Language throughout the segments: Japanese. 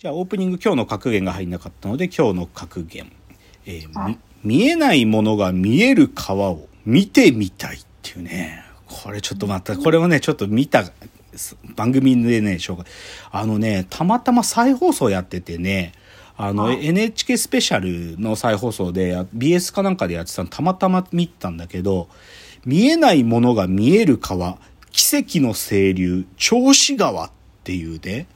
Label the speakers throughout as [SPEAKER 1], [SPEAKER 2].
[SPEAKER 1] じゃあオープニング今日の格言が入んなかったので今日の格言。えー見えないものが見える川を見てみたいっていうね。これちょっと待った。これをね、ちょっと見た番組でね、紹介。あのね、たまたま再放送やっててね、あの、NHK スペシャルの再放送で BS かなんかでやってたのたまたま見たんだけど、見えないものが見える川、奇跡の清流、銚子川っていうね、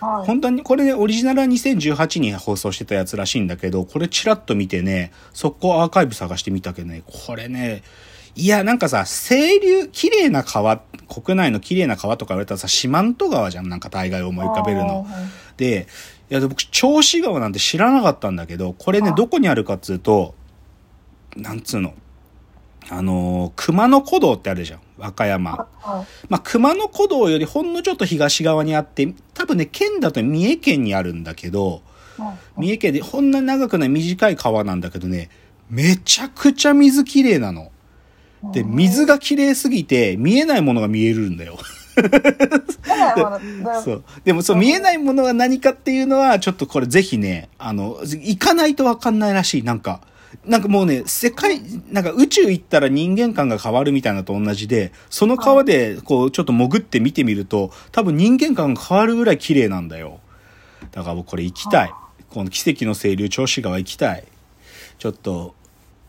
[SPEAKER 1] はい、本当に、これね、オリジナルは2018に放送してたやつらしいんだけど、これチラッと見てね、速攻アーカイブ探してみたけどね、これね、いや、なんかさ、清流、綺麗な川、国内の綺麗な川とか言われたらさ、四万十川じゃん、なんか大概思い浮かべるの。で、いや、僕、銚子川なんて知らなかったんだけど、これね、どこにあるかっつうと、なんつうの、あのー、熊野古道ってあるじゃん。和歌山。まあ、熊野古道よりほんのちょっと東側にあって、多分ね、県だと三重県にあるんだけど、三重県でほんな長くない短い川なんだけどね、めちゃくちゃ水きれいなの。で、水がきれいすぎて、見えないものが見えるんだよ。そう。でもそう、見えないものは何かっていうのは、ちょっとこれぜひね、あの、行かないとわかんないらしい。なんか、なんかもうね、世界、なんか宇宙行ったら人間観が変わるみたいなと同じで、その川でこうちょっと潜って見てみると、多分人間観が変わるぐらい綺麗なんだよ。だから僕これ行きたい。この奇跡の清流銚子川行きたい。ちょっと、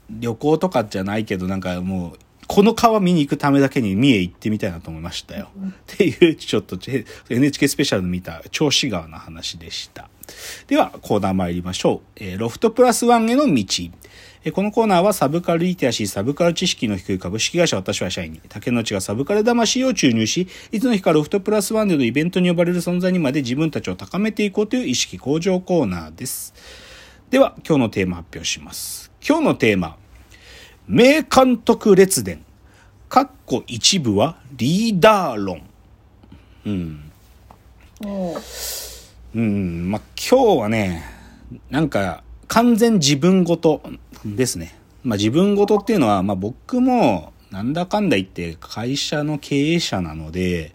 [SPEAKER 1] 旅行とかじゃないけど、なんかもう、この川見に行くためだけに三重行ってみたいなと思いましたよ。っていう、ちょっと NHK スペシャル見た銚子川の話でした。では、コーナー参りましょう。えー、ロフトプラスワンへの道。このコーナーはサブカルリテラシー、サブカル知識の低い株式会社私は社員に、竹之内がサブカル魂を注入し、いつの日かロフトプラスワンでのイベントに呼ばれる存在にまで自分たちを高めていこうという意識向上コーナーです。では、今日のテーマ発表します。今日のテーマ、名監督列伝。かっこ一部はリーダー論。うん。うん、まあ、今日はね、なんか、完全自分ごとですね。まあ自分ごとっていうのは、まあ僕もなんだかんだ言って会社の経営者なので、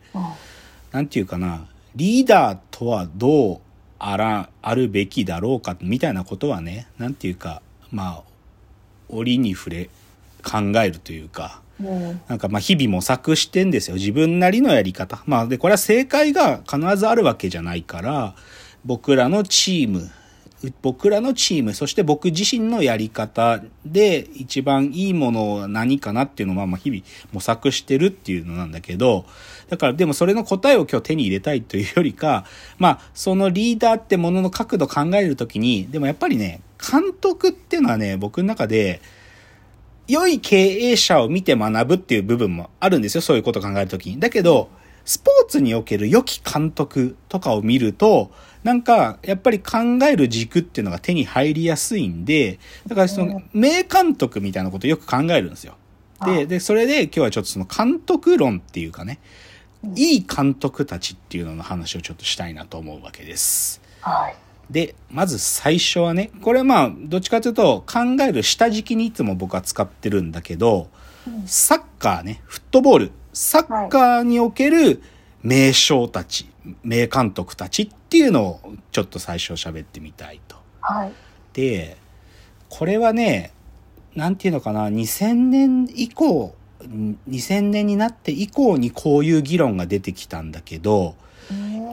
[SPEAKER 1] なんていうかな、リーダーとはどうあら、あるべきだろうかみたいなことはね、なんていうか、まあ、折に触れ考えるというか、なんかまあ日々模索してんですよ。自分なりのやり方。まあで、これは正解が必ずあるわけじゃないから、僕らのチーム、僕らのチーム、そして僕自身のやり方で一番いいものは何かなっていうのは、まあ日々模索してるっていうのなんだけど、だからでもそれの答えを今日手に入れたいというよりか、まあそのリーダーってものの角度考えるときに、でもやっぱりね、監督っていうのはね、僕の中で、良い経営者を見て学ぶっていう部分もあるんですよ。そういうことを考えるときに。だけど、スポーツにおける良き監督とかを見ると、なんか、やっぱり考える軸っていうのが手に入りやすいんで、だからその、名監督みたいなことをよく考えるんですよ。で、で、それで今日はちょっとその監督論っていうかね、いい監督たちっていうのの話をちょっとしたいなと思うわけです。はい。で、まず最初はね、これまあ、どっちかというと考える下敷きにいつも僕は使ってるんだけど、サッカーね、フットボール、サッカーにおける名将たち、名監督たちっていうのをちょっと最初喋ってみたいと。はい、で、これはね、なんていうのかな、2000年以降、2000年になって以降にこういう議論が出てきたんだけど、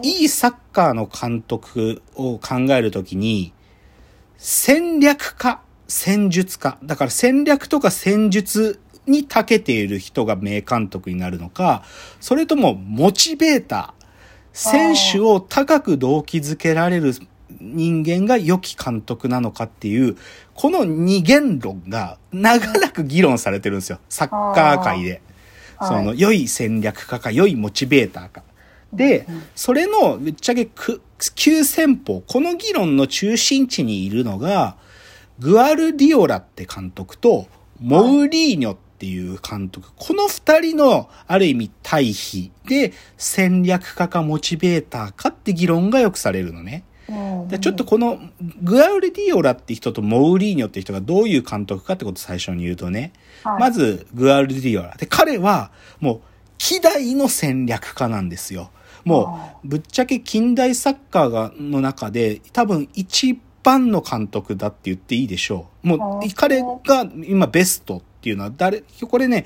[SPEAKER 1] いいサッカーの監督を考えるときに、戦略家、戦術家、だから戦略とか戦術に長けている人が名監督になるのか、それともモチベーター、選手を高く動機づけられる人間が良き監督なのかっていう、この二元論が長らく議論されてるんですよ。サッカー界で。その、良い戦略家か、良いモチベーターか。で、それのぶっちゃけ急先鋒、この議論の中心地にいるのが、グアルディオラって監督と、モウリーニョっていう監督。この二人の、ある意味対比で、戦略家かモチベーターかって議論がよくされるのね。でちょっとこのグアウレディオラって人とモウリーニョって人がどういう監督かってことを最初に言うとね、はい、まずグアウレディオラ。で、彼はもう、希代の戦略家なんですよ。もうぶっちゃけ近代サッカーがの中で多分一番の監督だって言っていいでしょう。もう彼が今ベストっていうのは誰、これね、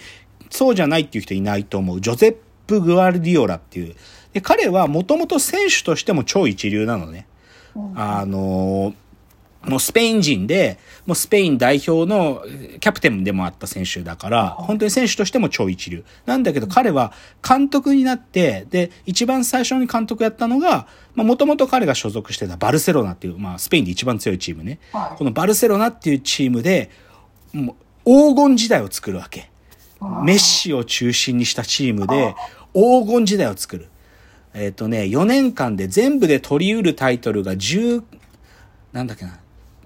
[SPEAKER 1] そうじゃないっていう人いないと思う。ジョゼップ・グアルディオラっていう。で彼はもともと選手としても超一流なのね。あのーもうスペイン人で、もうスペイン代表のキャプテンでもあった選手だから、本当に選手としても超一流。なんだけど彼は監督になって、で、一番最初に監督やったのが、まあもともと彼が所属してたバルセロナっていう、まあスペインで一番強いチームね。このバルセロナっていうチームで、もう黄金時代を作るわけ。メッシを中心にしたチームで黄金時代を作る。えっ、ー、とね、4年間で全部で取り得るタイトルが10、なんだっけな、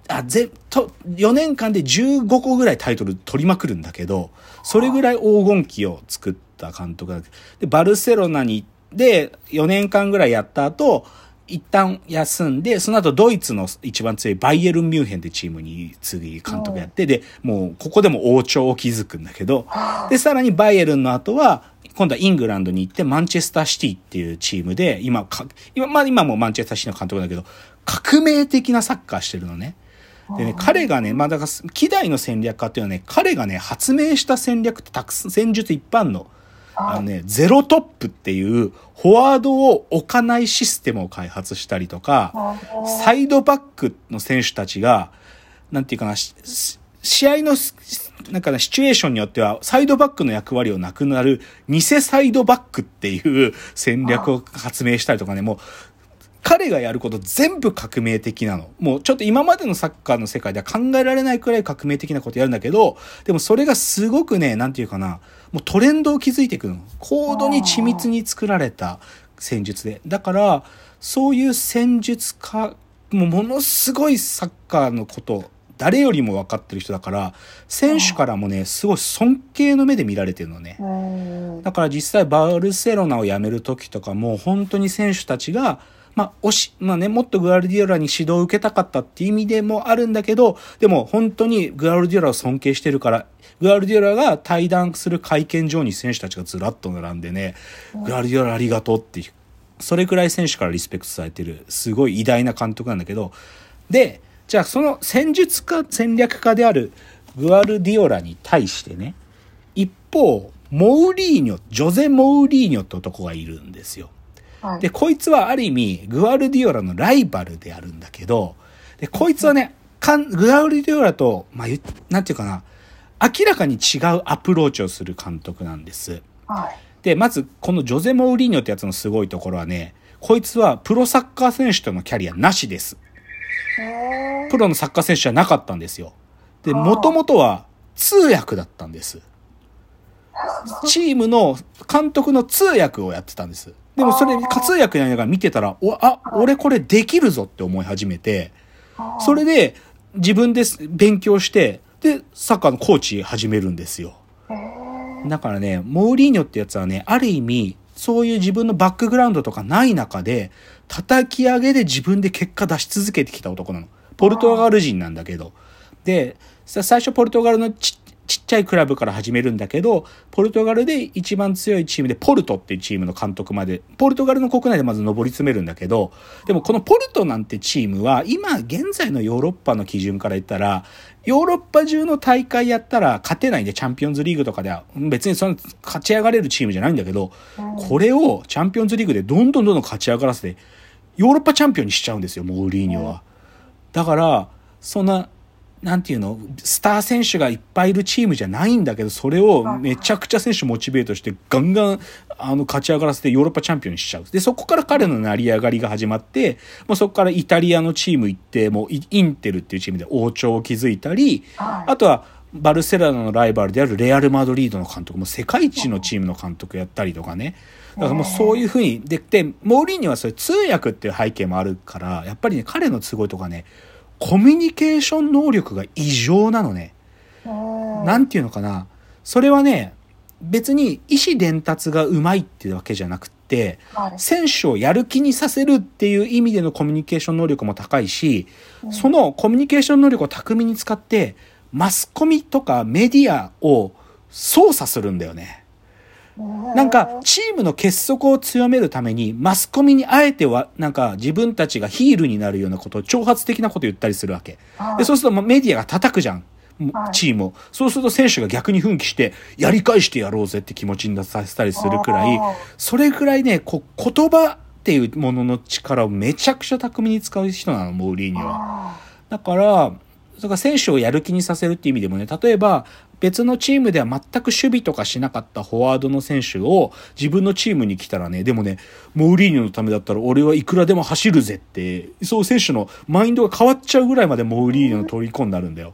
[SPEAKER 1] あ、ぜ、と、4年間で15個ぐらいタイトル取りまくるんだけど、それぐらい黄金期を作った監督だで、バルセロナに、で、4年間ぐらいやった後、一旦休んで、その後ドイツの一番強いバイエルン・ミュンヘンってチームに次監督やって、で、もうここでも王朝を築くんだけど、で、さらにバイエルンの後は、今度はイングランドに行ってマンチェスターシティっていうチームで、今、今、まあ今もマンチェスターシティの監督だけど、革命的なサッカーしてるのね。でね、彼がね、まあだから、希代の戦略家っていうのはね、彼がね、発明した戦略ってたくさん、戦術一般の、あのね、ゼロトップっていう、フォワードを置かないシステムを開発したりとか、サイドバックの選手たちが、なんていうかな、試合の、なんかね、シチュエーションによっては、サイドバックの役割をなくなる、偽サイドバックっていう戦略を発明したりとかね、もう、彼がやること全部革命的なの。もうちょっと今までのサッカーの世界では考えられないくらい革命的なことやるんだけど、でもそれがすごくね、なんていうかな、もうトレンドを築いていくの。高度に緻密に作られた戦術で。だから、そういう戦術家、もうものすごいサッカーのこと、誰よりも分かってる人だから、選手からもね、すごい尊敬の目で見られてるのね。だから実際バルセロナを辞める時とかも、本当に選手たちが、まあ、おし、まあね、もっとグアルディオラに指導を受けたかったっていう意味でもあるんだけど、でも本当にグアルディオラを尊敬してるから、グアルディオラが対談する会見場に選手たちがずらっと並んでね、グアルディオラありがとうっていう、それくらい選手からリスペクトされてる、すごい偉大な監督なんだけど、で、じゃあその戦術家、戦略家であるグアルディオラに対してね、一方、モウリーニョ、ジョゼ・モウリーニョって男がいるんですよ。で、こいつはある意味、グアルディオラのライバルであるんだけど、で、こいつはね、かんグアルディオラと、まあ、なんていうかな、明らかに違うアプローチをする監督なんです。はい、で、まず、このジョゼ・モウリーニョってやつのすごいところはね、こいつはプロサッカー選手とのキャリアなしです。プロのサッカー選手じゃなかったんですよ。で、もともとは通訳だったんです。チームの監督の通訳をやってたんです。でもそれ、活躍やりながら見てたら、お、あ、俺これできるぞって思い始めて、それで自分で勉強して、で、サッカーのコーチ始めるんですよ。だからね、モーリーニョってやつはね、ある意味、そういう自分のバックグラウンドとかない中で、叩き上げで自分で結果出し続けてきた男なの。ポルトガル人なんだけど。で、最初ポルトガルのちちっちゃいクラブから始めるんだけど、ポルトガルで一番強いチームでポルトっていうチームの監督まで、ポルトガルの国内でまず上り詰めるんだけど、でもこのポルトなんてチームは、今現在のヨーロッパの基準から言ったら、ヨーロッパ中の大会やったら勝てないんで、チャンピオンズリーグとかでは、別にその勝ち上がれるチームじゃないんだけど、これをチャンピオンズリーグでどんどんどんどん勝ち上がらせて、ヨーロッパチャンピオンにしちゃうんですよ、モーリーニョは。だから、そんな、なんていうの、スター選手がいっぱいいるチームじゃないんだけど、それをめちゃくちゃ選手モチベートして、ガンガン、あの、勝ち上がらせてヨーロッパチャンピオンにしちゃう。で、そこから彼の成り上がりが始まって、もうそこからイタリアのチーム行って、もうインテルっていうチームで王朝を築いたり、あとは、バルセロナのライバルであるレアル・マドリードの監督。も世界一のチームの監督やったりとかね。だからもうそういうふうに、で、で、モーリーニはそれ通訳っていう背景もあるから、やっぱりね、彼のすごいとかね、コミュニケーション能力が異常なのね。なんていうのかな。それはね、別に意思伝達がうまいっていうわけじゃなくて、選手をやる気にさせるっていう意味でのコミュニケーション能力も高いし、そのコミュニケーション能力を巧みに使って、マスコミとかメディアを操作するんだよね。なんか、チームの結束を強めるために、マスコミにあえては、なんか、自分たちがヒールになるようなことを、挑発的なこと言ったりするわけ。で、そうするとメディアが叩くじゃん。チームを。そうすると選手が逆に奮起して、やり返してやろうぜって気持ちに出させたりするくらい、それぐらいね、こう、言葉っていうものの力をめちゃくちゃ巧みに使う人なの、モーリーニは。だから、それから選手をやる気にさせるっていう意味でもね、例えば、別のチームでは全く守備とかしなかったフォワードの選手を自分のチームに来たらね、でもね、モーリーニョのためだったら俺はいくらでも走るぜって、そう選手のマインドが変わっちゃうぐらいまでモーリーニョの虜になるんだよ。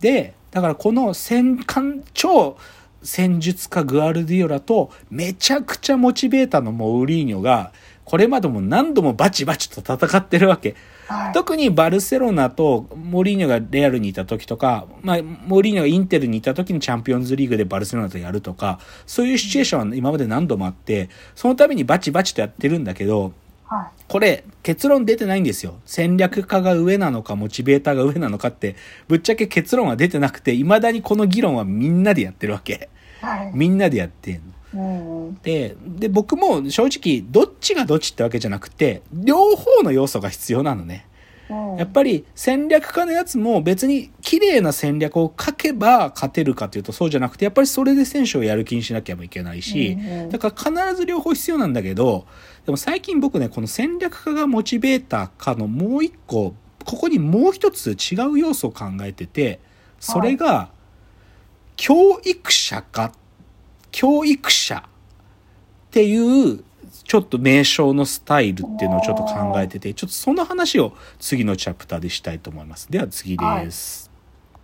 [SPEAKER 1] で、だからこの戦艦、超戦術家グアルディオラとめちゃくちゃモチベーターのモーリーニョが、これまでも何度もバチバチと戦ってるわけ。はい、特にバルセロナとモリーニョがレアルにいた時とか、まあ、モリーニョがインテルにいた時にチャンピオンズリーグでバルセロナとやるとか、そういうシチュエーションは今まで何度もあって、そのためにバチバチとやってるんだけど、はい、これ、結論出てないんですよ。戦略家が上なのか、モチベーターが上なのかって、ぶっちゃけ結論は出てなくて、未だにこの議論はみんなでやってるわけ。はい、みんなでやってんの。でで僕も正直どっちがどっちってわけじゃなくて両方の要素が必要なのね。やっぱり戦略家のやつも別に綺麗な戦略を書けば勝てるかというとそうじゃなくてやっぱりそれで選手をやる気にしなきゃいけないしだから必ず両方必要なんだけどでも最近僕ねこの戦略家がモチベーターかのもう一個ここにもう一つ違う要素を考えててそれが教育者か教育者っていうちょっと名称のスタイルっていうのをちょっと考えてて、ちょっとその話を次のチャプターでしたいと思います。では次です。はい